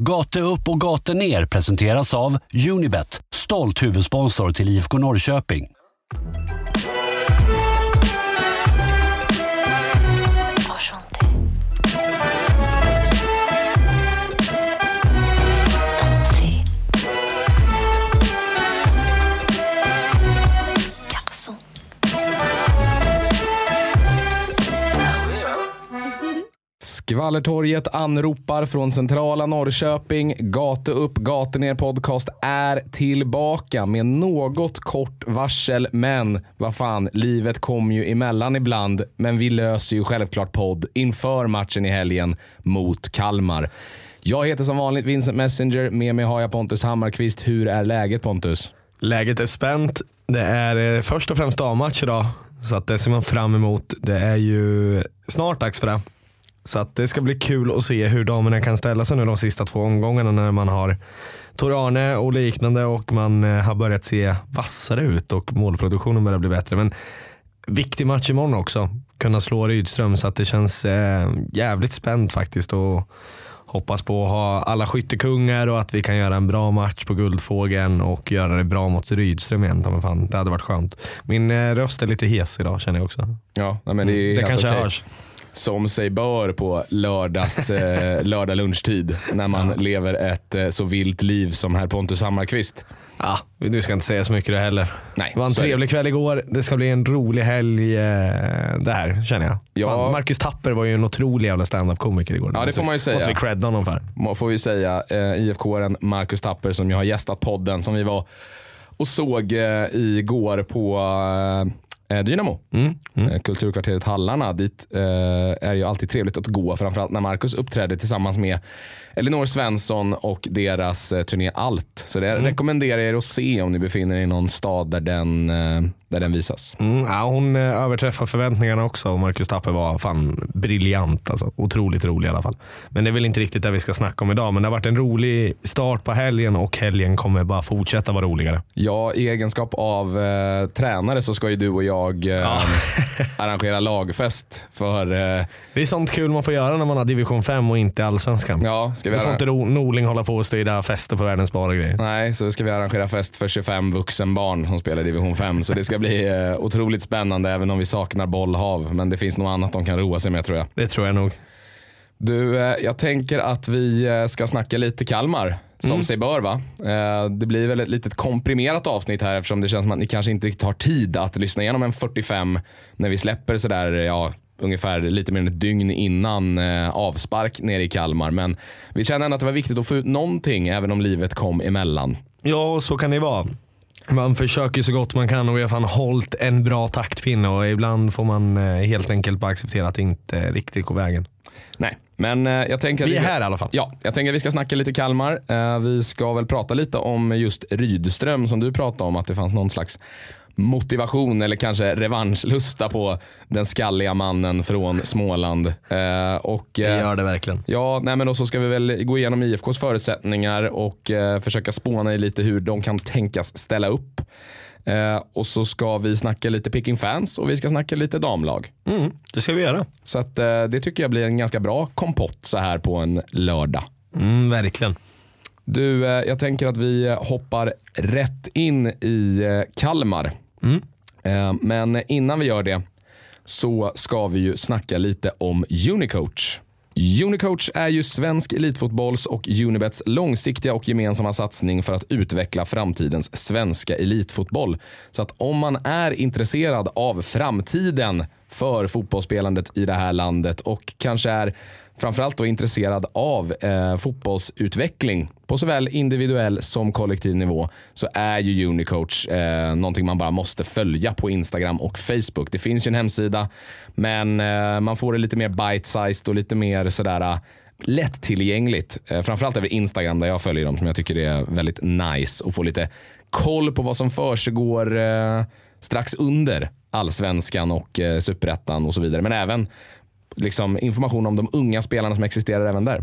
Gate upp och gate ner presenteras av Unibet, stolt huvudsponsor till IFK Norrköping. Skvallertorget anropar från centrala Norrköping. Gate upp, gate ner podcast är tillbaka med något kort varsel. Men vad fan, livet kommer ju emellan ibland. Men vi löser ju självklart podd inför matchen i helgen mot Kalmar. Jag heter som vanligt Vincent Messenger. Med mig har jag Pontus Hammarkvist. Hur är läget Pontus? Läget är spänt. Det är eh, först och främst dammatch idag. Så att det ser man fram emot. Det är ju snart dags för det. Så det ska bli kul att se hur damerna kan ställa sig nu de sista två omgångarna när man har Tor Arne och liknande och man eh, har börjat se vassare ut och målproduktionen börjar bli bättre. Men viktig match imorgon också. Kunna slå Rydström så att det känns eh, jävligt spänt faktiskt. Och hoppas på att ha alla skyttekungar och att vi kan göra en bra match på Guldfågeln och göra det bra mot Rydström igen. Men fan, det hade varit skönt. Min eh, röst är lite hes idag känner jag också. Ja, men det, är Mm, Det helt kanske okej. hörs. Som sig bör på lördags, eh, lördag lunchtid när man lever ett eh, så vilt liv som herr Pontus Hammarkvist. Ja, du ska inte säga så mycket det heller. Nej, det var en trevlig kväll igår. Det ska bli en rolig helg eh, det här känner jag. Ja. Fan, Marcus Tapper var ju en otrolig jävla standup komiker igår. Ja, det får man ju säga. måste vi credda honom för. Man får vi säga eh, IFK-aren Marcus Tapper som ju har gästat podden som vi var och såg eh, igår på eh, Dynamo. Eh, Kulturkvarteret Hallarna. Dit eh, är ju alltid trevligt att gå. Framförallt när Marcus uppträdde tillsammans med Elinor Svensson och deras eh, turné Allt. Så det rekommenderar jag er att se om ni befinner er i någon stad där den, eh, där den visas. Mm, ja, hon eh, överträffar förväntningarna också och Marcus Tapper var fan briljant. Alltså. Otroligt rolig i alla fall. Men det är väl inte riktigt det vi ska snacka om idag. Men det har varit en rolig start på helgen och helgen kommer bara fortsätta vara roligare. Ja, i egenskap av eh, tränare så ska ju du och jag eh, arrangera lagfest för eh, Det är sånt kul man får göra när man har division 5 och inte allsvenskan. Ja, ska vi Då får inte Norling hålla på och styra fester på världens bar och grejer. Nej, så ska vi arrangera fest för 25 vuxenbarn som spelar i division 5. Så det ska bli eh, otroligt spännande även om vi saknar bollhav. Men det finns nog annat de kan roa sig med tror jag. Det tror jag nog. Du, eh, jag tänker att vi eh, ska snacka lite Kalmar. Som sig bör va? Det blir väl ett litet komprimerat avsnitt här eftersom det känns som att ni kanske inte riktigt har tid att lyssna igenom en 45 när vi släpper sådär, ja, ungefär lite mer än ett dygn innan eh, avspark nere i Kalmar. Men vi kände ändå att det var viktigt att få ut någonting även om livet kom emellan. Ja, så kan det vara. Man försöker så gott man kan och vi har fan hållit en bra taktpinne och ibland får man eh, helt enkelt bara acceptera att det inte riktigt går vägen. Nej, men eh, jag tänker Vi är ska- här i alla fall. Ja, jag tänker att vi ska snacka lite Kalmar. Eh, vi ska väl prata lite om just Rydström som du pratade om, att det fanns någon slags motivation eller kanske revanschlusta på den skalliga mannen från Småland. Eh, och, Vi eh, gör det verkligen. Ja, nej men då så ska vi väl gå igenom IFKs förutsättningar och eh, försöka spåna i lite hur de kan tänkas ställa upp. Eh, och så ska vi snacka lite Picking Fans och vi ska snacka lite damlag. Mm, det ska vi göra. Så att, eh, det tycker jag blir en ganska bra kompott så här på en lördag. Mm, verkligen. Du, eh, jag tänker att vi hoppar rätt in i eh, Kalmar. Eh, Men innan vi gör det så ska vi ju snacka lite om Unicoach. Unicoach är ju svensk elitfotbolls och Unibets långsiktiga och gemensamma satsning för att utveckla framtidens svenska elitfotboll. Så att om man är intresserad av framtiden för fotbollsspelandet i det här landet och kanske är framförallt då intresserad av eh, fotbollsutveckling på såväl individuell som kollektiv nivå så är ju Unicoach eh, någonting man bara måste följa på Instagram och Facebook. Det finns ju en hemsida men eh, man får det lite mer bite-sized och lite mer sådär eh, lättillgängligt. Eh, framförallt över Instagram där jag följer dem som jag tycker är väldigt nice och få lite koll på vad som försiggår eh, strax under allsvenskan och eh, superettan och så vidare. Men även liksom, information om de unga spelarna som existerar även där.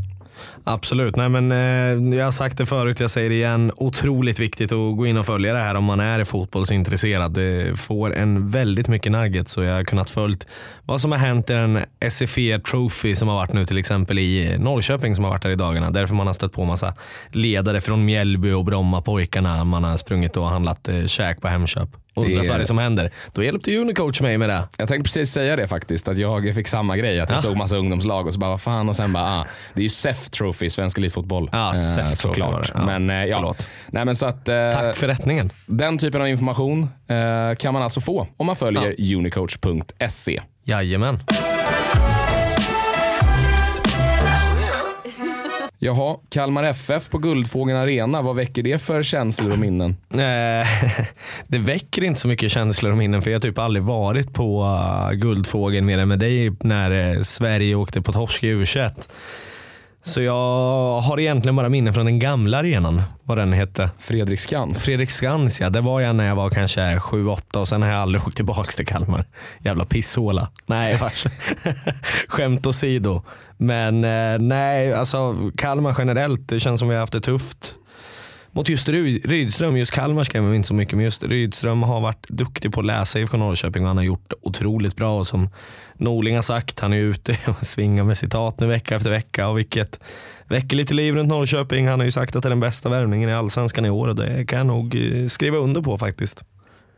Absolut, nej men eh, jag har sagt det förut, jag säger det igen. Otroligt viktigt att gå in och följa det här om man är fotbollsintresserad. Det får en väldigt mycket nuggets och jag har kunnat följt vad som har hänt i den SFE Trophy som har varit nu till exempel i Norrköping som har varit här i dagarna. Därför man har stött på massa ledare från Mjällby och Brommapojkarna. Man har sprungit och handlat eh, käk på Hemköp. Och undrat vad det är som händer. Då hjälpte Unicoach mig med det. Jag tänkte precis säga det faktiskt, att jag fick samma grej. Att jag Ja. såg massa ungdomslag och så bara, vad fan? Och sen bara, ah, det är ju SEF Trophy, Svensk Elitfotboll. Ja, Eh, SEF Såklart. Ja, Men eh, ja. förlåt. Nej, men så att, eh, Tack för rättningen. Den typen av information eh, kan man alltså få om man följer unicoach.se. Jajamän. Jaha, Kalmar FF på Guldfågeln Arena, vad väcker det för känslor och minnen? Eh, det väcker inte så mycket känslor och minnen för jag har typ aldrig varit på uh, Guldfågeln mer än med dig när eh, Sverige åkte på torsk i u Så jag har egentligen bara minnen från den gamla arenan, vad den hette. Fredrik Skans. Fredrik Skans ja, det var jag när jag var kanske 7-8 och sen har jag aldrig åkt tillbaka till Kalmar. Jävla pisshåla. Nej, vars. skämt åsido. Men eh, nej, alltså Kalmar generellt, det känns som vi har haft det tufft. Mot just Rydström, just Kalmar skrämmer vi inte så mycket, men just Rydström har varit duktig på att läsa IFK Norrköping och han har gjort det otroligt bra. Och som Norling har sagt, han är ute och svingar med citat nu vecka efter vecka och vilket väcker lite liv runt Norrköping. Han har ju sagt att det är den bästa värvningen i allsvenskan i år och det kan jag nog eh, skriva under på faktiskt.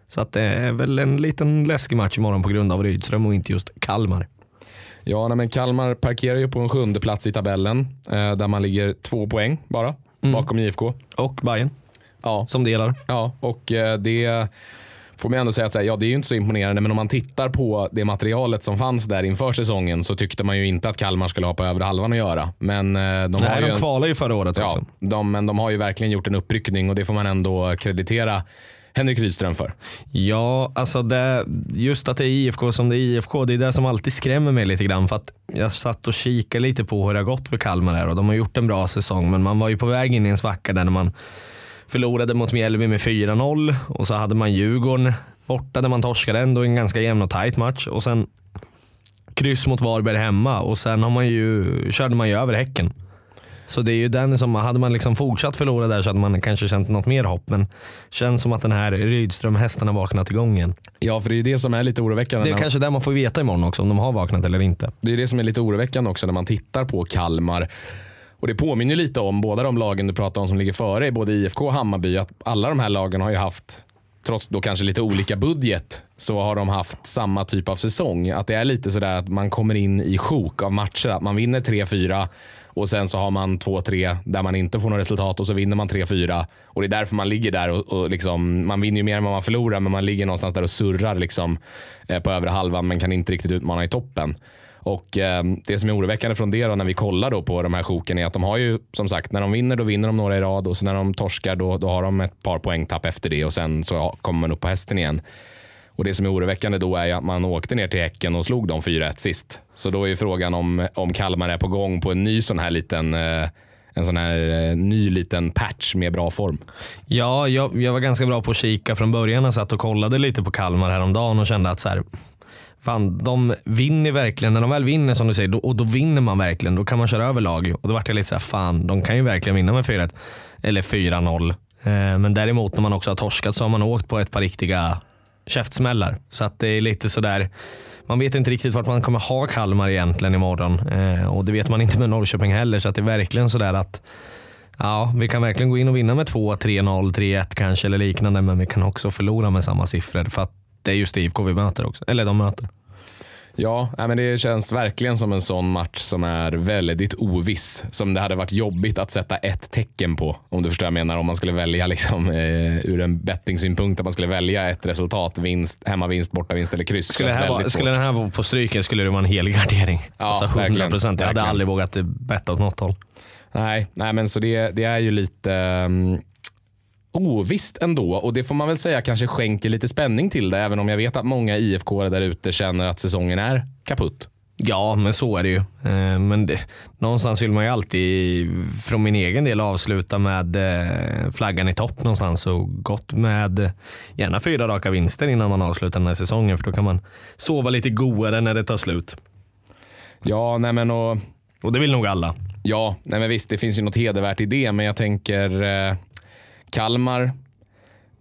Så att det är väl en liten läskig match imorgon på grund av Rydström och inte just Kalmar. Ja, nej, men Kalmar parkerar ju på en sjunde plats i tabellen eh, där man ligger två poäng bara bakom IFK. Och Bayern Ja, som delar. ja och eh, det får man ändå säga att här, ja, det är ju inte så imponerande, men om man tittar på det materialet som fanns där inför säsongen så tyckte man ju inte att Kalmar skulle ha på övre halvan att göra. Men eh, de har Nej, ju de kvalade ju förra året Ja, också. de, men de har ju verkligen gjort en uppryckning och det får man ändå kreditera Henrik Rydström för. Ja, alltså det, just att det är IFK som det är IFK, det är det som alltid skrämmer mig lite grann. För att jag satt och kikade lite på hur det har gått för Kalmar här och de har gjort en bra säsong. Men man var ju på väg in i en svacka där när man förlorade mot Mjällby med 4-0 och så hade man Djurgården borta där man torskade ändå en ganska jämn och tight match. Och sen kryss mot Varberg hemma och sen har man ju, körde man ju över Häcken. Så det är ju den som, hade man liksom fortsatt förlora där så hade man kanske känt något mer hopp. Men känns som att den här Rydström-hästen har vaknat igång igen. Ja, för det är ju det som är lite oroväckande. Det är kanske där man får veta imorgon också om de har vaknat eller inte. Det är det som är lite oroväckande också när man tittar på Kalmar. Och Det påminner lite om båda de lagen du pratar om som ligger före, både IFK och Hammarby. Att alla de här lagen har ju haft, trots då kanske lite olika budget, så har de haft samma typ av säsong. Att det är lite sådär att man kommer in i sjok av matcher. Att man vinner 3-4 och sen så har man 2-3 där man inte får något resultat och så vinner man 3-4. Och Det är därför man ligger där och, och liksom, man vinner ju mer än vad man förlorar men man ligger någonstans där och surrar liksom, eh, på övre halvan men kan inte riktigt utmana i toppen. Och eh, Det som är oroväckande från det då, när vi kollar då på de här sjoken är att de har ju som sagt när de vinner då vinner de några i rad och sen när de torskar då, då har de ett par poängtapp efter det och sen så ja, kommer man upp på hästen igen. Och Det som är oroväckande då är ju att man åkte ner till Häcken och slog dem 4-1 sist. Så då är ju frågan om, om Kalmar är på gång på en ny sån här liten eh, en sån här eh, ny liten patch med bra form. Ja, jag, jag var ganska bra på att kika från början. Jag satt och kollade lite på Kalmar häromdagen och kände att så här, fan, de vinner verkligen. När de väl vinner som du säger, då, och då vinner man verkligen. Då kan man köra över lag. Och då vart jag lite så här, fan, de kan ju verkligen vinna med 4-1. Eller 4-0. Eh, men däremot när man också har torskat så har man åkt på ett par riktiga käftsmällar. Så att det är lite sådär, man vet inte riktigt vart man kommer ha Kalmar egentligen imorgon. Eh, och det vet man inte med Norrköping heller. Så att det är verkligen sådär att Ja, vi kan verkligen gå in och vinna med 2, 3-0, 3-1 kanske eller liknande. Men vi kan också förlora med samma siffror. För att det är just IFK vi möter också. Eller de möter. Ja, men det känns verkligen som en sån match som är väldigt oviss. Som det hade varit jobbigt att sätta ett tecken på. Om du förstår vad jag menar. Om man skulle välja liksom, eh, ur en bettingsynpunkt att man skulle välja ett resultat. Vinst, hemmavinst, bortavinst eller kryss. Skulle, det här vara, skulle den här vara på stryken skulle det vara en hel gardering. Ja, alltså 100 verkligen, procent. Jag hade verkligen. aldrig vågat betta åt något håll. Nej, nej, men så det, det är ju lite um, ovisst ändå. Och det får man väl säga kanske skänker lite spänning till det. Även om jag vet att många IFK där ute känner att säsongen är kaputt. Ja, men så är det ju. Eh, Men det, någonstans vill man ju alltid, från min egen del, avsluta med eh, flaggan i topp någonstans och gott med gärna fyra raka vinster innan man avslutar den här säsongen. För då kan man sova lite godare när det tar slut. Ja, nej men och Och det vill nog alla. Ja, nej men visst, det finns ju något hedervärt i det, men jag tänker eh, Kalmar.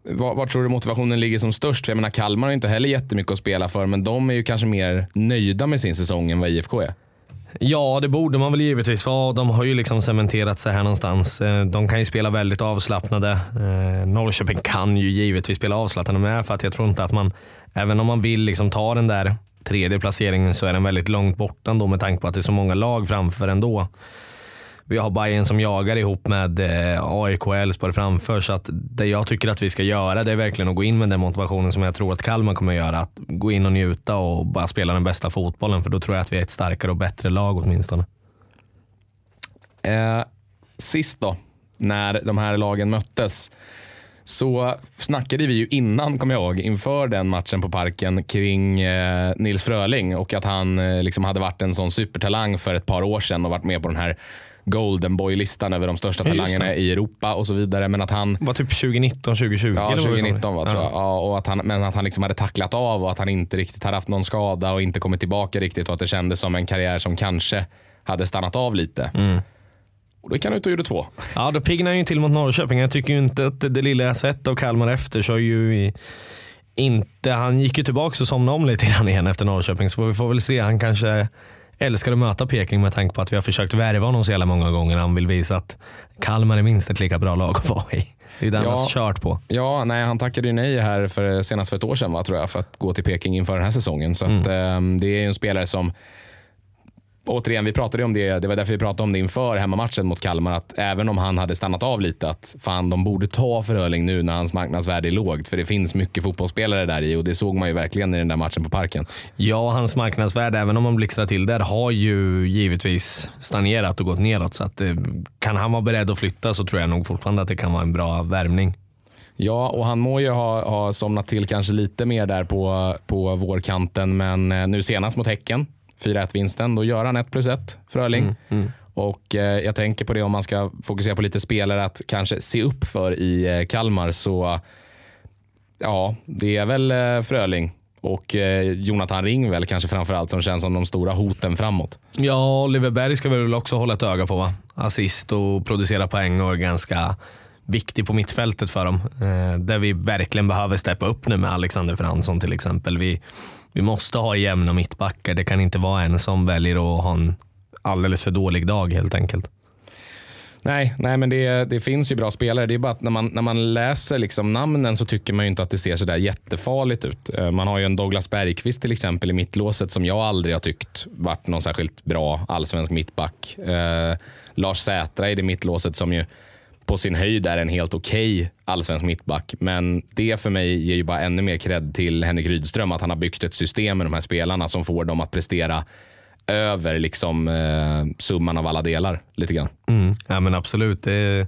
Var, var tror du motivationen ligger som störst? För jag menar, Kalmar har inte heller jättemycket att spela för, men de är ju kanske mer nöjda med sin säsong än vad IFK är. Ja, det borde man väl givetvis vara. De har ju liksom cementerat sig här någonstans. Eh, de kan ju spela väldigt avslappnade. Eh, Norrköping kan ju givetvis spela avslappnade med för att jag tror inte att man, även om man vill liksom ta den där tredje placeringen så är den väldigt långt borta ändå med tanke på att det är så många lag framför ändå. Vi har Bayern som jagar ihop med eh, AIK och Elfsborg framför. Så att det jag tycker att vi ska göra det är verkligen att gå in med den motivationen som jag tror att Kalmar kommer göra. Att gå in och njuta och bara spela den bästa fotbollen. För då tror jag att vi är ett starkare och bättre lag åtminstone. Eh, sist då, när de här lagen möttes, så snackade vi ju innan, kommer jag ihåg, inför den matchen på Parken kring eh, Nils Fröling och att han eh, liksom hade varit en sån supertalang för ett par år sedan och varit med på den här Golden Boy-listan över de största talangerna i Europa och så vidare. Men att han var typ 2019, 2020. Ja, eller vad det 2019 var tror jag. Ja, och att han, men att han liksom hade tacklat av och att han inte riktigt hade haft någon skada och inte kommit tillbaka riktigt och att det kändes som en karriär som kanske hade stannat av lite. Och då gick han ut och gjorde två. Ja, då piggnar han ju till mot Norrköping. Jag tycker ju inte att det, det lilla jag sett av Kalmar efter så är ju i, inte, han gick ju tillbaka och somnade om lite grann igen efter Norrköping. Så vi får väl se. Han kanske älskar att möta Peking med tanke på att vi har försökt värva honom så jävla många gånger. Han vill visa att Kalmar är minst ett lika bra lag att vara i. Det är det han Ja. har kört på. Ja, nej, han tackade ju nej här för, senast för ett år sedan va, tror jag, för att gå till Peking inför den här säsongen. Så att, ehm, det är ju en spelare som Återigen, vi pratade om det, det var därför vi pratade om det inför hemmamatchen mot Kalmar, att även om han hade stannat av lite, att fan de borde ta Fröling nu när hans marknadsvärde är lågt. För det finns mycket fotbollsspelare där i och det såg man ju verkligen i den där matchen på Parken. Ja, hans marknadsvärde, även om man blixtrar till där, har ju givetvis stagnerat och gått neråt. Så att, eh, kan han vara beredd att flytta så tror jag nog fortfarande att det kan vara en bra värvning. Ja, och han må ju ha, ha somnat till kanske lite mer där på, på vårkanten, men eh, nu senast mot Häcken, 4-1-vinsten, då gör han 1 plus 1, Fröling. Och eh, jag tänker på det om man ska fokusera på lite spelare att kanske se upp för i eh, Kalmar, så ja, det är väl eh, Fröling och eh, Jonathan Ring väl kanske framförallt som känns som de stora hoten framåt. Ja, Oliver Berg ska vi väl också hålla ett öga på. Va? Assist och producera poäng och är ganska viktig på mittfältet för dem. Eh, där vi verkligen behöver steppa upp nu med Alexander Fransson till exempel. Vi, vi måste ha jämna mittbackar. Det kan inte vara en som väljer att ha en alldeles för dålig dag helt enkelt. Nej, nej men det, det finns ju bra spelare. Det är bara att när man, när man läser liksom namnen så tycker man ju inte att det ser så där jättefarligt ut. Eh, man har ju en Douglas Bergqvist till exempel i mittlåset som jag aldrig har tyckt varit någon särskilt bra allsvensk mittback. Eh, Lars Sätra i det mittlåset som ju på sin höjd är en helt okej allsvensk mittback. Men det för mig ger ju bara ännu mer cred till Henrik Rydström att han har byggt ett system med de här spelarna som får dem att prestera över liksom, eh, summan av alla delar lite grann. Mm. Ja men absolut. Det,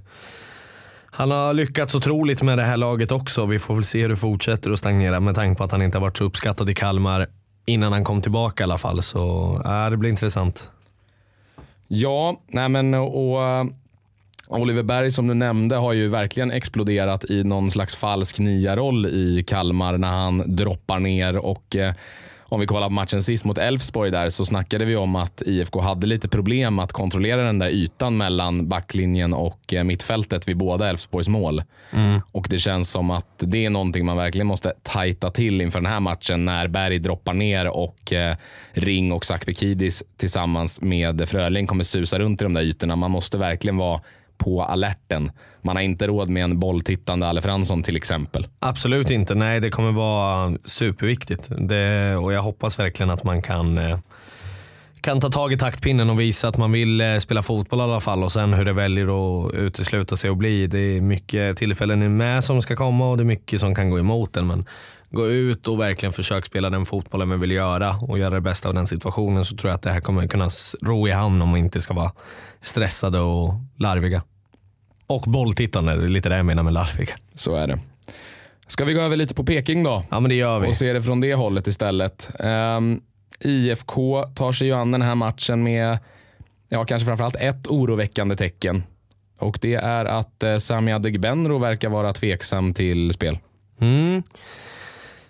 han har lyckats otroligt med det här laget också. Vi får väl se hur det fortsätter att stagnera med tanke på att han inte har varit så uppskattad i Kalmar innan han kom tillbaka i alla fall. Så ja, det blir intressant. Ja, nej men och Oliver Berg som du nämnde har ju verkligen exploderat i någon slags falsk nia-roll i Kalmar när han droppar ner och eh, om vi kollar på matchen sist mot Elfsborg där så snackade vi om att IFK hade lite problem att kontrollera den där ytan mellan backlinjen och eh, mittfältet vid båda Elfsborgs mål. Och det känns som att det är någonting man verkligen måste tajta till inför den här matchen när Berg droppar ner och eh, Ring och Sakpekidis tillsammans med Fröling kommer susa runt i de där ytorna. Man måste verkligen vara på alerten. Man har inte råd med en bolltittande Alle Fransson till exempel. Absolut inte. Nej, det kommer vara superviktigt. Det, och jag hoppas verkligen att man kan, eh, kan ta tag i taktpinnen och visa att man vill eh, spela fotboll i alla fall. Och sen hur det väljer att utesluta sig och bli. Det är mycket tillfällen med som ska komma och det är mycket som kan gå emot den. Men gå ut och verkligen försök spela den fotbollen vi vill göra och göra det bästa av den situationen så tror jag att det här kommer kunna ro i hamn om vi inte ska vara stressade och larviga. Och bolltittande, det är lite det jag menar med larviga. Så är det. Ska vi gå över lite på Peking då? Ja men det gör vi. och se det från det hållet istället. Ehm, IFK tar sig ju an den här matchen med ja, kanske framförallt ett oroväckande tecken. Och det är att eh, Sami Adegbenro verkar vara tveksam till spel. Mm.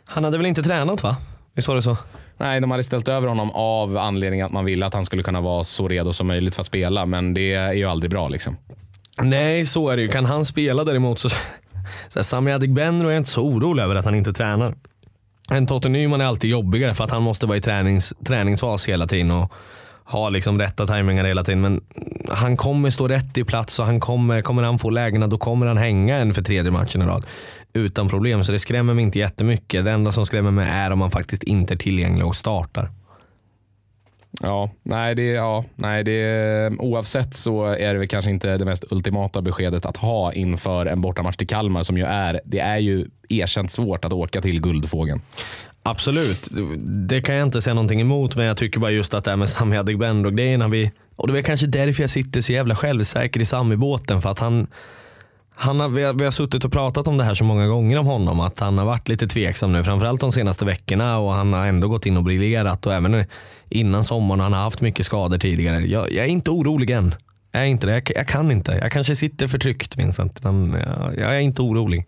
Han hade väl inte tränat va? Visst var det så? Nej, de hade ställt över honom av anledningen att man ville att han skulle kunna vara så redo som möjligt för att spela. Men det är ju aldrig bra. liksom. Nej, så är det ju. Kan han spela däremot så... så här, Sami Adegbenro är jag inte så orolig över att han inte tränar. En Totte Nyman är alltid jobbigare för att han måste vara i tränings, träningsfas hela tiden och ha liksom rätta tajmingar hela tiden. Men han kommer stå rätt i plats och han kommer, kommer han få lägena då kommer han hänga en för tredje matchen i rad. Utan problem, så det skrämmer mig inte jättemycket. Det enda som skrämmer mig är om han faktiskt inte är tillgänglig och startar. Ja, nej, det, ja, nej det, oavsett så är det väl kanske inte det mest ultimata beskedet att ha inför en bortamatch till Kalmar som ju är, det är ju erkänt svårt att åka till Guldfågeln. Absolut, det kan jag inte säga någonting emot men jag tycker bara just att det här med Sami Adegbenro-grejen vi, och det är kanske därför jag sitter så jävla självsäker i Sami-båten för att han han har, vi, har, vi har suttit och pratat om det här så många gånger om honom att han har varit lite tveksam nu framförallt de senaste veckorna och han har ändå gått in och briljerat och även innan sommaren han har haft mycket skador tidigare. Jag, jag är inte orolig än. Jag är inte det. Jag, jag kan inte. Jag kanske sitter för tryggt Vincent men jag, jag är inte orolig.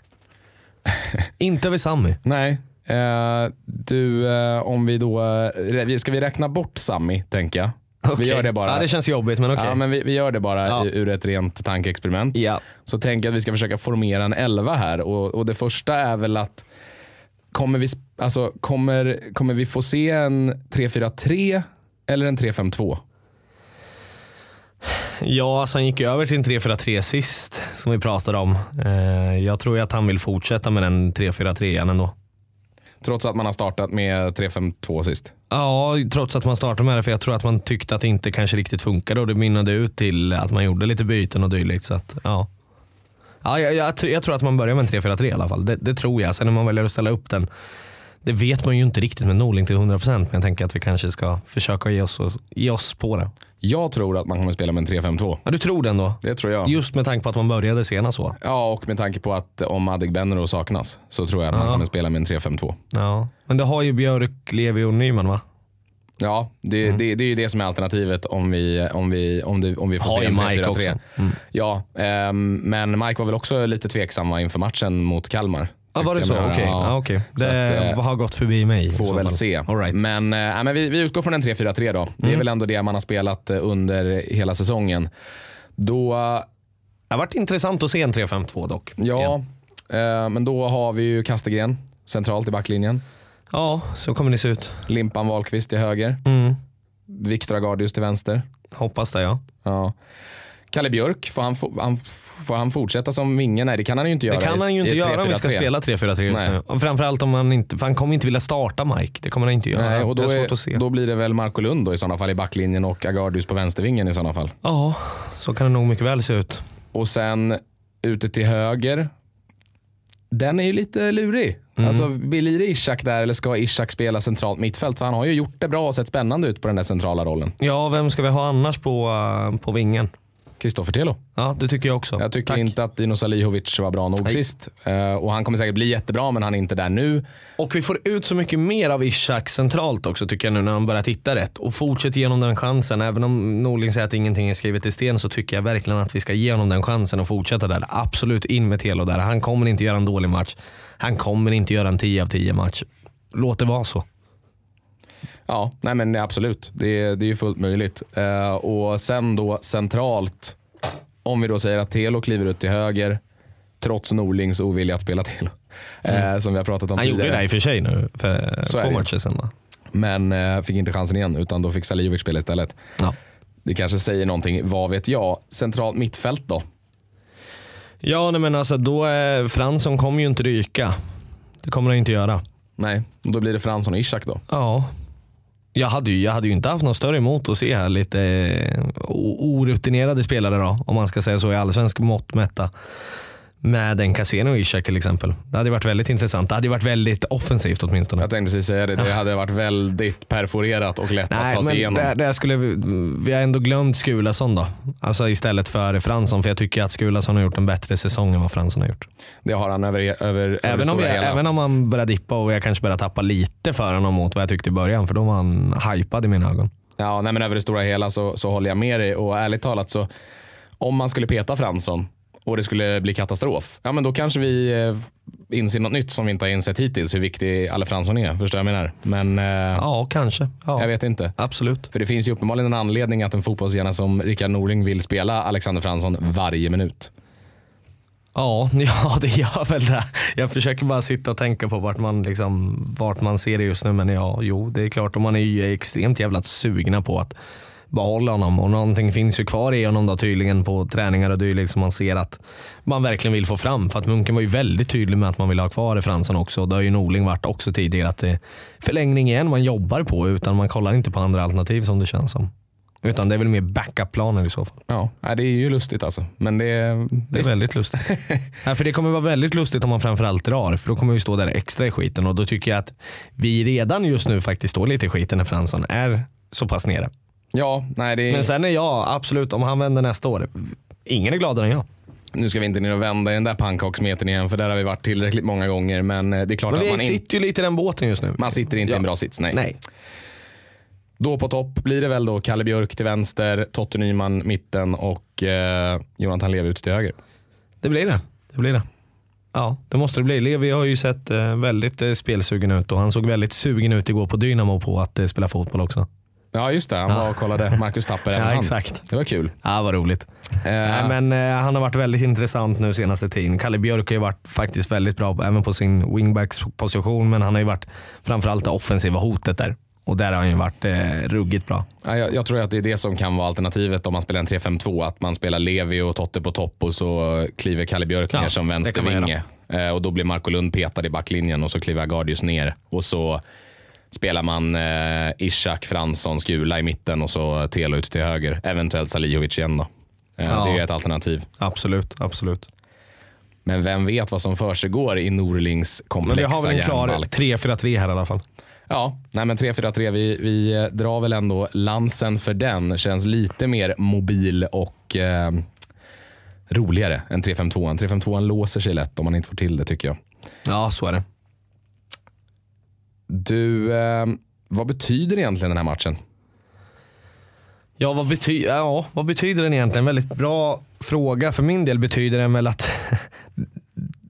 inte över Sami. Nej, eh, du eh, om vi då, eh, ska vi räkna bort Sami tänker jag? Vi Okej. gör det bara. Ja, det känns jobbigt men okej. Ja, men vi, vi gör det bara Ja. ur ett rent tankeexperiment. Ja. Så tänker jag att vi ska försöka formera en elva här. Och, och det första är väl att kommer vi, alltså, kommer, kommer vi få se en 3-4-3 eller en 3-5-2? Ja, alltså han gick över till en 3-4-3 sist som vi pratade om. Eh, jag tror att han vill fortsätta med den 3-4-3 ändå. Trots att man har startat med 3-5-2 sist. Ja, trots att man startade med det för jag tror att man tyckte att det inte kanske riktigt funkade och det mynnade ut till att man gjorde lite byten och dylikt. Så att, ja. Ja, jag, jag, jag tror att man börjar med en 3-4-3 i alla fall. Det, det tror jag. Sen när man väljer att ställa upp den. Det vet man ju inte riktigt med Norling till 100% men jag tänker att vi kanske ska försöka ge oss, ge oss på det. Jag tror att man kommer spela med en 3-5-2. Ja, du tror det ändå? Det tror jag. Just med tanke på att man började senast så. Ja, och med tanke på att om Adegbenro saknas så tror jag att man Ja. kommer spela med en 3-5-2. Ja. Men det har ju Björk, Levi och Nyman va? Ja, det, Mm. det, det är ju det som är alternativet om vi, om vi, om det, om vi får Har se en Mike 3-4-3. också. Mm. Ja, ehm, men Mike var väl också lite tveksam va, inför matchen mot Kalmar. Ja, var det så? Okej. höra. Ja, okej. Så Det att, eh, har gått förbi mig. Får väl fall. se. Right. Men, nej, men vi, vi utgår från en 3-4-3 då. Det är Mm. väl ändå det man har spelat eh, under hela säsongen. Då, Det har varit intressant att se en 3-5-2 dock. ja, eh, men då har vi ju Kastegren centralt i backlinjen. ja, så kommer det se ut. Limpan Wahlqvist till höger. Mm. Viktor Agardius till vänster. Hoppas det ja. Ja. Kalle Björk, får han, han, får han fortsätta som vinge? Nej, det kan han ju inte göra. Det kan han ju i inte göra om vi ska 3-4-3. spela 3-4-3 just Nej. nu. Framförallt om han inte, för han kommer inte vilja starta Mike. Det kommer han inte göra. Nej, och då, är då blir det väl Marco Lund då i sådana fall i backlinjen och Agardius på vänstervingen i sådana fall. Ja, så kan det nog mycket väl se ut. Och sen ute till höger. Den är ju lite lurig. Mm. Alltså, blir det Ishak där eller ska Ishak spela centralt mittfält? För han har ju gjort det bra och sett spännande ut på den där centrala rollen. Ja, vem ska vi ha annars på, på vingen? Kristoffer Telo. Ja, det tycker jag också. Jag tycker Tack. inte att Dino Salihovic var bra nog Nej. sist. Eh, och han kommer säkert bli jättebra, men han är inte där nu. Och vi får ut så mycket mer av Ishak centralt också tycker jag nu när han börjar titta rätt. Och fortsätt ge honom den chansen. Även om Norling säger att ingenting är skrivet i sten så tycker jag verkligen att vi ska ge honom den chansen och fortsätta där. Absolut in med Telo där. Han kommer inte göra en dålig match. Han kommer inte göra en 10 av 10 match. Låt det vara så. Ja, nej men absolut. Det, är- det är ju fullt möjligt. Eh, och sen då centralt, om vi då säger att Telo kliver ut till höger, trots Norlings ovilja att spela Telo. Eh, som vi har pratat om Mm. Han gjorde tidigare. det i och för sig nu för Så två matcher sedan va? Men eh, fick inte chansen igen, utan då fick Salihovic spela istället. Ja. Det kanske säger någonting, vad vet jag. Centralt mittfält då? Ja, nej, men alltså då är Fransson kommer ju inte ryka. Det kommer han inte göra. Nej, och då blir det Fransson och Ishak då. Ja. Jag hade, ju, jag hade ju inte haft något större emot att se här lite eh, orutinerade spelare då, om man ska säga så i allsvensk mått mätta. Med en Cassino och Ishak till exempel. Det hade varit väldigt intressant. Det hade varit väldigt offensivt åtminstone. Jag tänkte precis säga det, det hade varit väldigt perforerat och lätt att Nej, ta sig men igenom. där, där skulle vi, vi har ändå glömt Skulason då. Alltså istället för Fransson. För jag tycker att Skulason har gjort en bättre säsong än vad Fransson har gjort. Det har han över, över, det Även om, jag, hela. även om han börjar dippa och jag kanske börjar tappa lite för honom mot vad jag tyckte i början. För då var han hypad i mina ögon. Ja, nej, men över det stora hela så, så håller jag med dig och ärligt talat så om man skulle peta Fransson och det skulle bli katastrof, ja men då kanske vi eh, inser något nytt som vi inte har insett hittills, hur viktig Alle Fransson är. Förstår du vad jag menar? Men eh, Ja, kanske. Ja. jag vet inte. Absolut. För det finns ju uppenbarligen en anledning att en fotbollshjärna som Rickard Norling vill spela Alexander Fransson varje minut. Ja, ja, det gör väl det. Jag försöker bara sitta och tänka på vart man, liksom, vart man ser det just nu. Men ja, jo, det är klart. Och man är ju extremt jävla sugna på att behålla honom. Och någonting finns ju kvar i honom då tydligen på träningar och dylikt som man ser att man verkligen vill få fram. För att Munken var ju väldigt tydlig med att man vill ha kvar Fransson också. Och det har ju Norling varit också tidigare. Att det är förlängning igen man jobbar på utan man kollar inte på andra alternativ som det känns som. Utan det är väl mer backup-planer i så fall. Ja, det är ju lustigt alltså. Men det, Det är väldigt lustigt. ja, för det kommer vara väldigt lustigt om man framförallt drar. För då kommer vi stå där extra i skiten. Och då tycker jag att vi redan just nu faktiskt står lite i skiten när Fransson är så pass nere. Ja, nej, det är... Men sen är jag absolut, om han vänder nästa år, ingen är gladare än jag. Nu ska vi inte ner och vända i den där pannkaksmetern igen för där har vi varit tillräckligt många gånger. Men eh, det är klart Men att vi man, in, sitter ju lite i den båten just nu. man sitter inte i en Ja. bra sits. Nej. Nej. Då på topp blir det väl då Kalle Björk till vänster, Totte Nyman mitten och eh, Jonathan Levi ute till höger. Det blir det. Det blir det. Ja, det måste det bli. Levi har ju sett eh, väldigt eh, spelsugen ut och han såg väldigt sugen ut igår på Dynamo på att spela fotboll också. Ja just det, han var och kollade Marcus Tapper Ja, han. exakt. Det var kul. Ja, vad roligt. Eh, Nej, men eh, han har varit väldigt intressant nu senaste tiden. Kalle Björk har ju varit faktiskt väldigt bra även på sin wingbacks position men han har ju varit framförallt det offensiva hotet där. Och där har han ju varit eh, ruggigt bra. Ja, jag, jag tror att det är det som kan vara alternativet om man spelar en 3-5-2. Att man spelar Levi och Totte på topp och så kliver Kalle Björk Ja, ner som vänstervinge. Eh, och då blir Marco Lund petad i backlinjen och så kliver Agardius ner. Och så spelar man eh, Ishak, Fransson, Skula i mitten och så Telo ute till höger. Eventuellt Salihovic igen då. Eh, Ja. Det är ju ett alternativ. Absolut, absolut. Men vem vet vad som försiggår i Norlings Men vi komplexa har väl en klar järnbalk. 3-4-3 här i alla fall. Ja, nej men 3-4-3, vi, vi drar väl ändå lansen för den. Känns lite mer mobil och eh, roligare än 3-5-2. 3-5-2 låser sig lätt om man inte får till det tycker jag. Ja, så är det. Du, eh, vad betyder egentligen den här matchen? Ja vad, bety ja, vad betyder den egentligen? Väldigt bra fråga. För min del betyder den väl att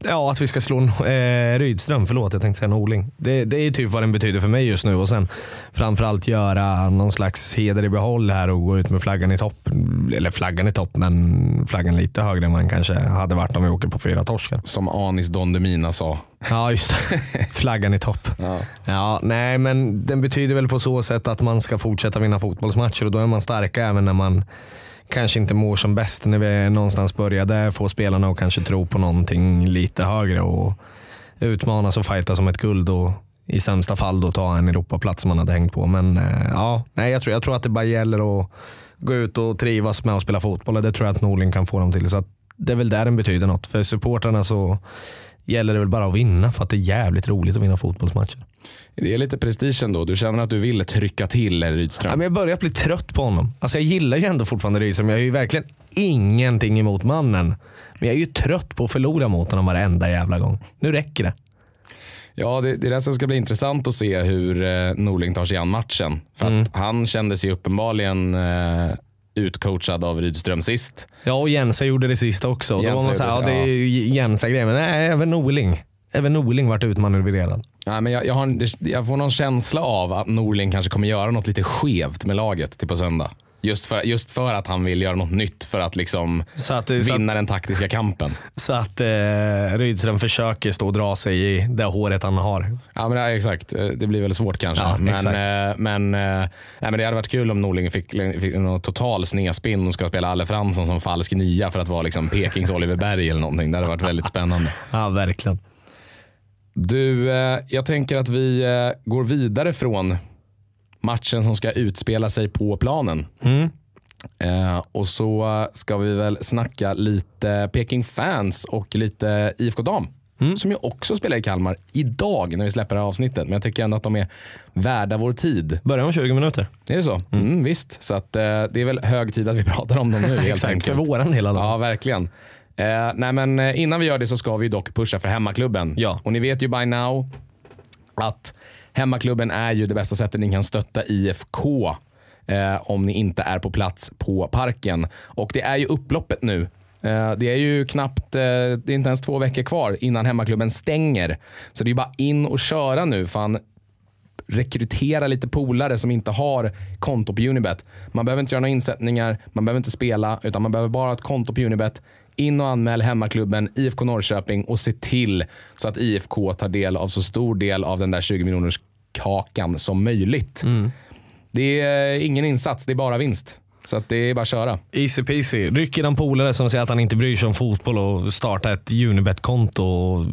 Ja, att vi ska slå eh, Rydström. Förlåt, jag tänkte säga Norling. Det, det är typ vad den betyder för mig just nu. Och sen framförallt göra någon slags heder i behåll här och gå ut med flaggan i topp. Eller flaggan i topp, men flaggan lite högre än man kanske hade varit om vi åker på fyra torskar. Som Anis Don Demina sa. Ja, just det. Flaggan i topp. Ja. Ja, nej, men den betyder väl på så sätt att man ska fortsätta vinna fotbollsmatcher och då är man starka även när man kanske inte mår som bäst. När vi någonstans började få spelarna att kanske tro på någonting lite högre och utmanas och fightas om ett guld och i sämsta fall då ta en Europaplats som man hade hängt på. Men eh, ja, nej, jag, tror, jag tror att det bara gäller att gå ut och trivas med att spela fotboll och det tror jag att Norling kan få dem till. Så att det är väl där den betyder något. För supportrarna så gäller det väl bara att vinna för att det är jävligt roligt att vinna fotbollsmatcher. Det är lite prestige ändå. Du känner att du vill trycka till Rydström. Ja, men jag börjar bli trött på honom. Alltså jag gillar ju ändå fortfarande Rydström. Jag har ju verkligen ingenting emot mannen. Men jag är ju trött på att förlora mot honom varenda jävla gång. Nu räcker det. Ja, det, det är det som ska bli intressant att se hur eh, Norling tar sig an matchen. För Mm. han kände sig uppenbarligen eh, utcoachad av Rydström sist. Ja, och Jensa gjorde det sista också. Då var Jensa man såhär, ja det är ju Jensa-grejen. Men nej, även Norling. Även Norling vart utmanövrerad. Nej, men jag, jag, har, jag får någon känsla av att Norling kanske kommer göra något lite skevt med laget till på söndag. Just för, just för att han vill göra något nytt för att liksom att, så att, vinna den taktiska kampen. så att eh, Rydström försöker stå och dra sig i det håret han har. Ja, men är exakt. Eh, det blir väl svårt kanske. Ja, men, eh, men, eh, nej, men det hade varit kul om Norling fick, fick någon total snedspinn och ska spela Alle Fransson som falsk nia för att vara liksom Pekings Oliver Berg eller någonting. Det hade varit väldigt spännande. Ja, verkligen. Du, eh, jag tänker att vi eh, går vidare från matchen som ska utspela sig på planen. Mm. Eh, och så ska vi väl snacka lite Peking fans och lite IFK Dam. Mm. Som ju också spelar i Kalmar idag när vi släpper det här avsnittet. Men jag tycker ändå att de är värda vår tid. Börjar om 20 minuter. Är det så? Mm, visst. Så att, eh, det är väl hög tid att vi pratar om dem nu helt Exakt, för enkelt. våran del i alla fall. Ja, verkligen. Eh, nej, men eh, innan vi gör det så ska vi dock pusha för hemmaklubben. Ja. Och ni vet ju by now att hemmaklubben är ju det bästa sättet ni kan stötta IFK eh, om ni inte är på plats på parken. Och det är ju upploppet nu Eh, Det är ju knappt, eh, det är inte ens två veckor kvar innan hemmaklubben stänger. Så det är bara in och köra nu. Fan, rekrytera lite polare som inte har konto på Unibet. Man behöver inte göra några insättningar, man behöver inte spela, utan man behöver bara ha ett konto på Unibet. In och anmäl hemmaklubben IFK Norrköping och se till så att IFK tar del av så stor del av den där 20 miljoners kakan som möjligt. Det är ingen insats, det är bara vinst. Så att det är bara att köra. Easy peasy. Ryck i den polare som säger att han inte bryr sig om fotboll och starta ett Unibet-konto och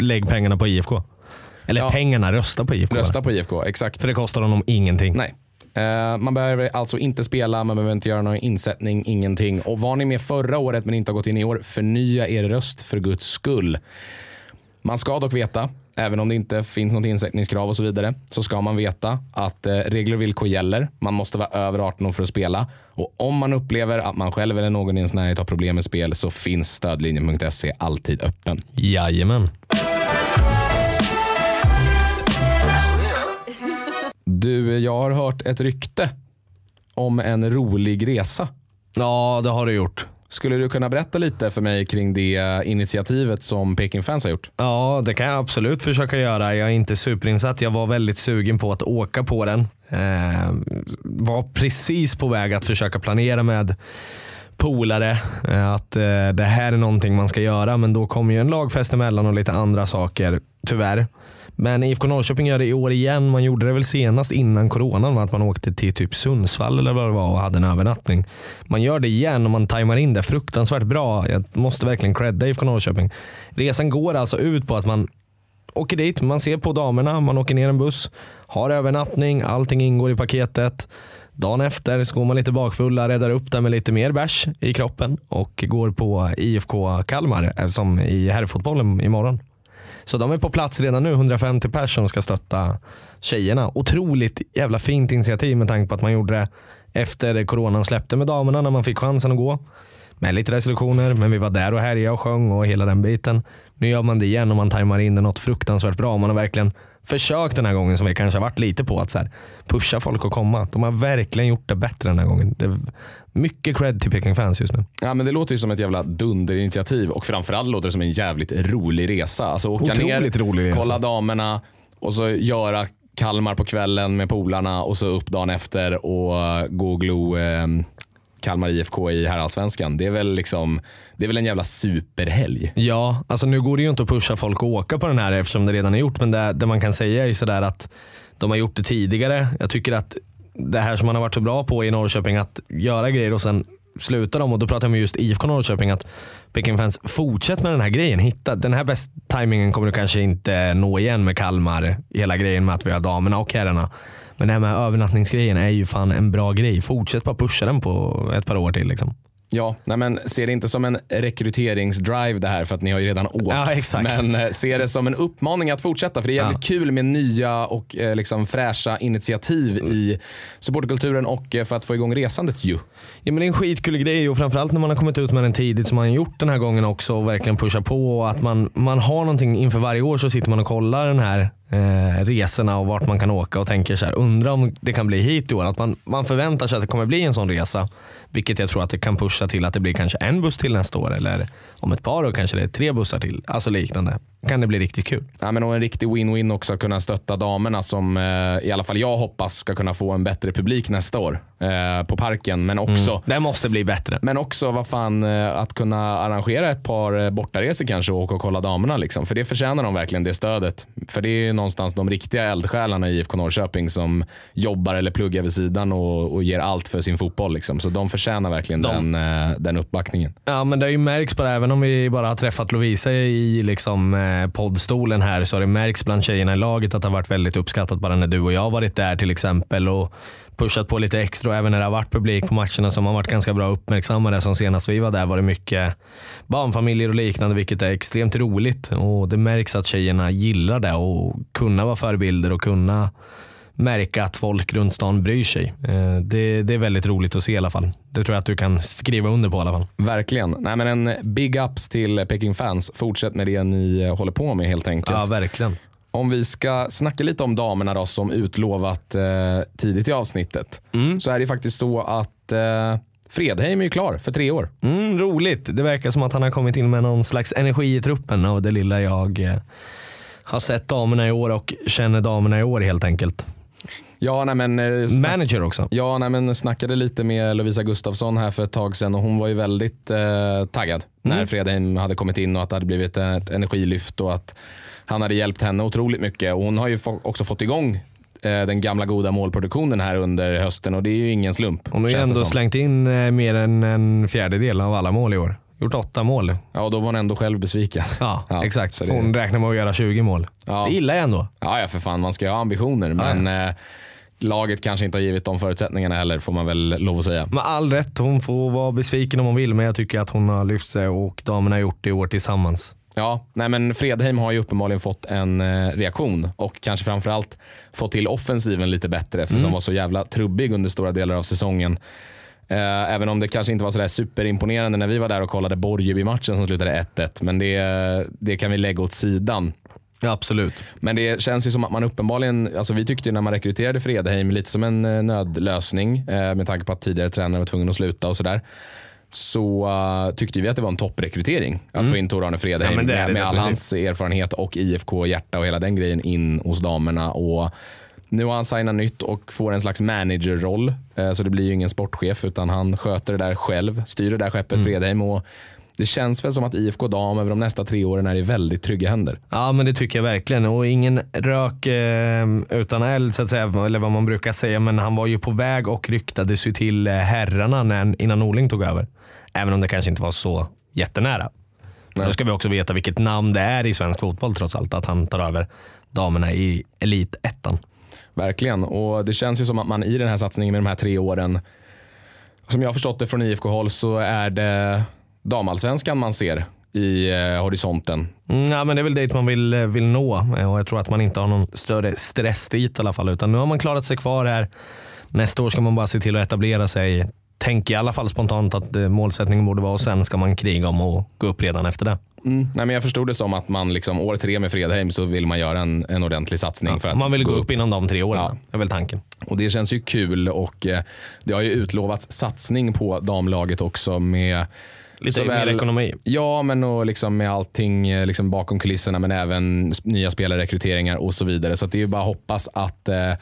lägg pengarna på IFK. Eller Ja. pengarna, rösta på IFK. Rösta på IFK, exakt. För det kostar honom ingenting. Nej. Eh, man behöver alltså inte spela, man behöver inte göra någon insättning, ingenting. Och var ni med förra året men inte har gått in i år, förnya er röst för guds skull. Man ska dock veta, även om det inte finns något insättningskrav och så vidare, så ska man veta att eh, regler och villkor gäller. Man måste vara över 18 år för att spela. Och om man upplever att man själv eller någon i ens närhet har problem med spel så finns stödlinjen.se alltid öppen. Jajamän. Du, jag har hört ett rykte om en rolig resa. Ja, det har du gjort. Skulle du kunna berätta lite för mig kring det initiativet som Peking Fans har gjort? Ja, det kan jag absolut försöka göra. Jag är inte superinsatt. Jag var väldigt sugen på att åka på den. Eh, var precis på väg att försöka planera med polare eh, att eh, det här är någonting man ska göra. Men då kom ju en lagfest emellan och lite andra saker, tyvärr. Men IFK Norrköping gör det i år igen. Man gjorde det väl senast innan coronan, va? att man åkte till typ Sundsvall eller vad det var och hade en övernattning. Man gör det igen och man tajmar in det fruktansvärt bra. Jag måste verkligen credda IFK Norrköping. Resan går alltså ut på att man åker dit, man ser på damerna, man åker ner en buss, har övernattning, allting ingår i paketet. Dagen efter så går man lite bakfulla, räddar upp det med lite mer bärs i kroppen och går på IFK Kalmar eh, som i herrfotbollen imorgon. Så de är på plats redan nu, 150 personer som ska stötta tjejerna. Otroligt jävla fint initiativ med tanke på att man gjorde det efter coronan släppte med damerna när man fick chansen att gå. Med lite restriktioner, men vi var där och härjade och sjöng och hela den biten. Nu gör man det igen och man tajmar in det något fruktansvärt bra. Man har verkligen försökt den här gången som vi kanske har varit lite på att så här, pusha folk att komma. De har verkligen gjort det bättre den här gången. Det mycket cred till Peking fans just nu. Ja, men det låter ju som ett jävla dunderinitiativ och framförallt låter det som en jävligt rolig resa. Alltså åka Otroligt ner, rolig resa. kolla damerna och så göra Kalmar på kvällen med polarna och så upp dagen efter och gå och glo eh, Kalmar IFK i herrallsvenskan. Det är väl liksom, det är väl en jävla superhelg. Ja, alltså nu går det ju inte att pusha folk att åka på den här eftersom det redan är gjort. Men det, det man kan säga är ju sådär att de har gjort det tidigare. Jag tycker att det här som man har varit så bra på i Norrköping, att göra grejer och sen sluta dem. Och då pratar jag om just IFK Norrköping. Att Peking fans fortsätt med den här grejen. Hitta, den här bäst timingen kommer du kanske inte nå igen med Kalmar. Hela grejen med att vi har damerna och herrarna. Men det här med övernattningsgrejen är ju fan en bra grej. Fortsätt bara pusha den på ett par år till. Liksom. Ja, nej men se det inte som en rekryteringsdrive det här för att ni har ju redan åkt. Ja. Men eh, se det som en uppmaning att fortsätta för det är jävligt kul med nya och eh, liksom fräscha initiativ i supporterkulturen och eh, för att få igång resandet ju. Ja, men det är en skitkul grej och framförallt när man har kommit ut med den tidigt som man har gjort den här gången också och verkligen pushar på och att man, man har någonting inför varje år så sitter man och kollar den här eh, resorna och vart man kan åka och tänker så här, undrar om det kan bli hit i år. Att man, man förväntar sig att det kommer bli en sån resa. Vilket jag tror att det kan pusha till att det blir kanske en buss till nästa år eller om ett par år kanske det är tre bussar till. Alltså liknande. Kan det bli riktigt kul. Ja, men och en riktig win-win också att kunna stötta damerna som eh, i alla fall jag hoppas ska kunna få en bättre publik nästa år eh, på parken. Men också Det måste bli bättre. Men också vad fan, eh, att kunna arrangera ett par eh, bortaresor kanske och åka och kolla damerna. Liksom. För det förtjänar de verkligen, det stödet. För det är ju någonstans de riktiga eldsjälarna i IFK Norrköping som jobbar eller pluggar vid sidan och, och ger allt för sin fotboll. Liksom. Så de förtjänar verkligen De- den, eh, den uppbackningen. Ja men det har ju märkts på det, även om vi bara har träffat Lovisa i liksom, eh, poddstolen här så har det märkts bland tjejerna i laget att det har varit väldigt uppskattat bara när du och jag har varit där till exempel och pushat på lite extra och även när det har varit publik på matcherna som har varit ganska bra uppmärksammade. Som senast vi var där var det mycket barnfamiljer och liknande vilket är extremt roligt och det märks att tjejerna gillar det och kunna vara förebilder och kunna märka att folk runt stan bryr sig. Eh, Det, det är väldigt roligt att se i alla fall. Det tror jag att du kan skriva under på i alla fall. Verkligen. Nej, men en big ups till Peking fans. Fortsätt med det ni eh, håller på med helt enkelt. Ja, verkligen. Om vi ska snacka lite om damerna då, som utlovat eh, tidigt i avsnittet. Så är det faktiskt så att eh, Fredheim är ju klar för tre år. Mm, roligt. Det verkar som att han har kommit in med någon slags energi i truppen av det lilla jag eh, har sett damerna i år och känner damerna i år helt enkelt. Ja, nej men, eh, Manager också. ja, nej, men snackade lite med Lovisa Gustafsson här för ett tag sedan och hon var ju väldigt eh, taggad när Fredheim hade kommit in och att det hade blivit ett energilyft och att han hade hjälpt henne otroligt mycket. Och hon har ju också fått igång eh, den gamla goda målproduktionen här under hösten och det är ju ingen slump. Hon har ju ändå slängt in eh, mer än en fjärdedel av alla mål i år. Gjort åtta mål. Ja, då var hon ändå själv besviken. Ja, Ja, exakt. det- Hon räknar med att göra 20 mål. Ja. Det gillar jag ändå. Ja, ja, för fan, man ska ju ha ambitioner. Men eh, laget kanske inte har givit de förutsättningarna heller, får man väl lov att säga. Med all rätt, hon får vara besviken om hon vill, men jag tycker att hon har lyft sig och damerna har gjort det i år tillsammans. Ja, nej men Fredheim har ju uppenbarligen fått en eh, reaktion och kanske framförallt fått till offensiven lite bättre eftersom Mm. den var så jävla trubbig under stora delar av säsongen. Eh, även om det kanske inte var sådär superimponerande när vi var där och kollade Borgeby-matchen som slutade 1-1. Men det, det kan vi lägga åt sidan. Ja, absolut. Men det känns ju som att man uppenbarligen, alltså vi tyckte när man rekryterade Fredheim lite som en eh, nödlösning eh, med tanke på att tidigare tränare var tvungen att sluta och sådär. Så eh, tyckte vi att det var en topprekrytering att få in Tor-Arne Fredheim Mm. Ja, med, med all hans erfarenhet och IFK-hjärta och hela den grejen in hos damerna. Och nu har han signat nytt och får en slags managerroll. Eh, så det blir ju ingen sportchef utan han sköter det där själv, styr det där skeppet Mm. Fredheim. Och det känns väl som att IFK Dam över de nästa tre åren är i väldigt trygga händer. Ja men det tycker jag verkligen och ingen rök eh, utan eld så att säga, eller vad man brukar säga. Men han var ju på väg och ryktades ju till eh, herrarna när, innan Norling tog över. Även om det kanske inte var så jättenära. Då ska vi också veta vilket namn det är i svensk fotboll trots allt. Att han tar över damerna i elitettan. Verkligen. Och det känns ju som att man i den här satsningen med de här tre åren, som jag har förstått det från IFK-håll så är det damallsvenskan man ser i eh, horisonten. Mm, ja, men det är väl dit man vill, eh, vill nå eh, och jag tror att man inte har någon större stress dit i alla fall. Utan nu har man klarat sig kvar här. Nästa år ska man bara se till att etablera sig. Tänker i alla fall spontant att eh, målsättningen borde vara och sen ska man kriga om att gå upp redan efter det. Mm. Nej, men jag förstod det som att man liksom, år tre med Fredheim så vill man göra en, en ordentlig satsning. för att man vill gå upp inom de tre åren. Ja. Det är väl tanken. Och Det känns ju kul och eh, det har ju utlovats satsning på damlaget också med Lite mer ekonomi. Ja, men och liksom med allting eh, liksom bakom kulisserna men även nya spelarrekryteringar och så vidare. Så det är ju bara att hoppas att eh,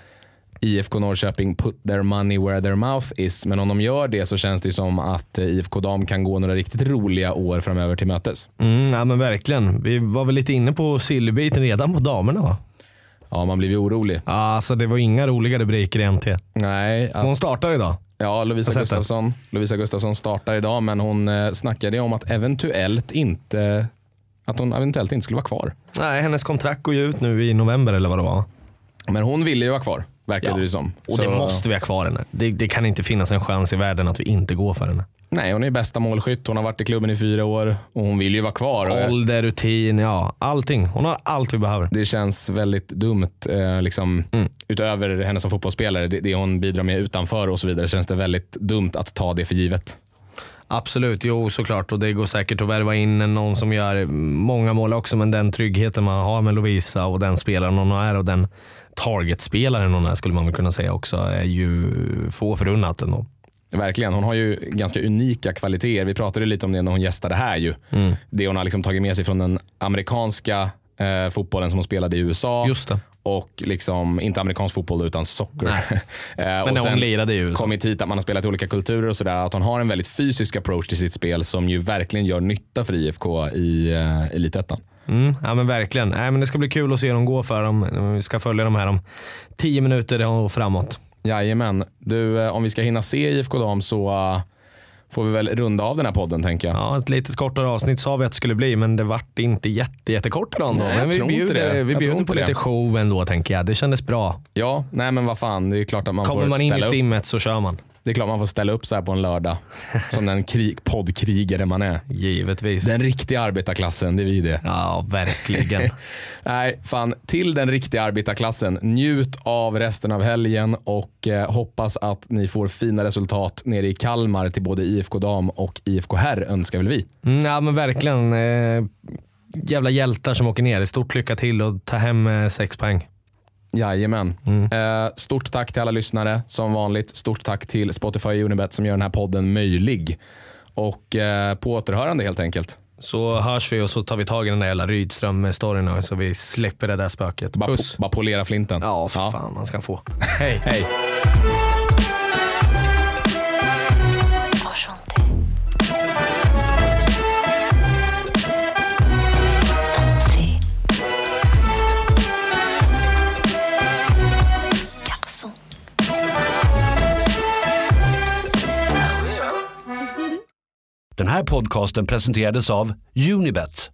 IFK Norrköping put their money where their mouth is. Men om de gör det så känns det ju som att eh, IFK Dam kan gå några riktigt roliga år framöver till mötes. Mm, ja, men verkligen. Vi var väl lite inne på sillbiten redan på damerna va? Ja, man blir ju orolig. Ja, alltså det var inga roliga rubriker i NT. Nej, att, Hon startar idag. ja, Lovisa Gustafsson, Lovisa Gustafsson startar idag men hon eh, snackade om att eventuellt inte att hon eventuellt inte skulle vara kvar. Nej, hennes kontrakt går ju ut nu i november eller vad det var. Men hon ville ju vara kvar, verkade Ja. det som. Och Så- det måste vi ha kvar henne. Det, det kan inte finnas en chans i världen att vi inte går för henne. Nej, hon är bästa målskytt. Hon har varit i klubben i fyra år och hon vill ju vara kvar. Ålder, rutin, ja allting. Hon har allt vi behöver. Det känns väldigt dumt, eh, liksom, Mm. utöver henne som fotbollsspelare, det, det hon bidrar med utanför och så vidare, känns det väldigt dumt att ta det för givet. Absolut, jo såklart. Och det går säkert att värva in någon som gör många mål också. Men den tryggheten man har med Lovisa och den spelaren hon är och den targetspelaren hon är skulle man väl kunna säga också är ju få förunnat ändå. Verkligen. Hon har ju ganska unika kvaliteter. Vi pratade lite om det när hon gästade här. ju. Mm. Det hon har liksom tagit med sig från den amerikanska eh, fotbollen som hon spelade i USA. Just det. Och liksom, inte amerikansk fotboll utan socker. Eh, Men och när hon lirade i USA. kommit hit, att man har spelat i olika kulturer och sådär. Att hon har en väldigt fysisk approach till sitt spel som ju verkligen gör nytta för IFK i uh, Elitettan. Mm, ja men verkligen. Nej, men det ska bli kul att se hur de går för dem. Vi ska följa dem här om tio minuter och framåt. Jajamän. Du, eh, om vi ska hinna se IFK Dam så eh, får vi väl runda av den här podden tänker jag. Ja, ett litet kortare avsnitt sa vi att det skulle bli, men det vart inte jätte, jättekort idag ändå. Nej, Men vi bjuder, vi bjuder på det. lite show ändå tänker jag. Det kändes bra. Ja, nej men vad fan, det är klart att man Kommer får man in i ställa upp. stimmet så kör man. Det är klart man får ställa upp så här på en lördag. som den krig, poddkrigare man är. Givetvis. Den riktiga arbetarklassen, det är vi det. Ja, verkligen. Nej, fan. Till den riktiga arbetarklassen. Njut av resten av helgen och eh, hoppas att ni får fina resultat nere i Kalmar till både IFK Dam och IFK Herr önskar väl vi. Mm, ja, men verkligen. Eh, jävla hjältar som åker ner. Stort lycka till och ta hem eh, sex poäng. Jajamän. Eh, stort tack till alla lyssnare som vanligt. Stort tack till Spotify och Unibet som gör den här podden möjlig. Och eh, på återhörande helt enkelt. Så hörs vi och så tar vi tag i den där jävla Rydström-storyn så vi släpper det där spöket. Bara, po- bara polera flinten. Ja, för fan man ska få. Hej. Hej. Den här podcasten presenterades av Unibet,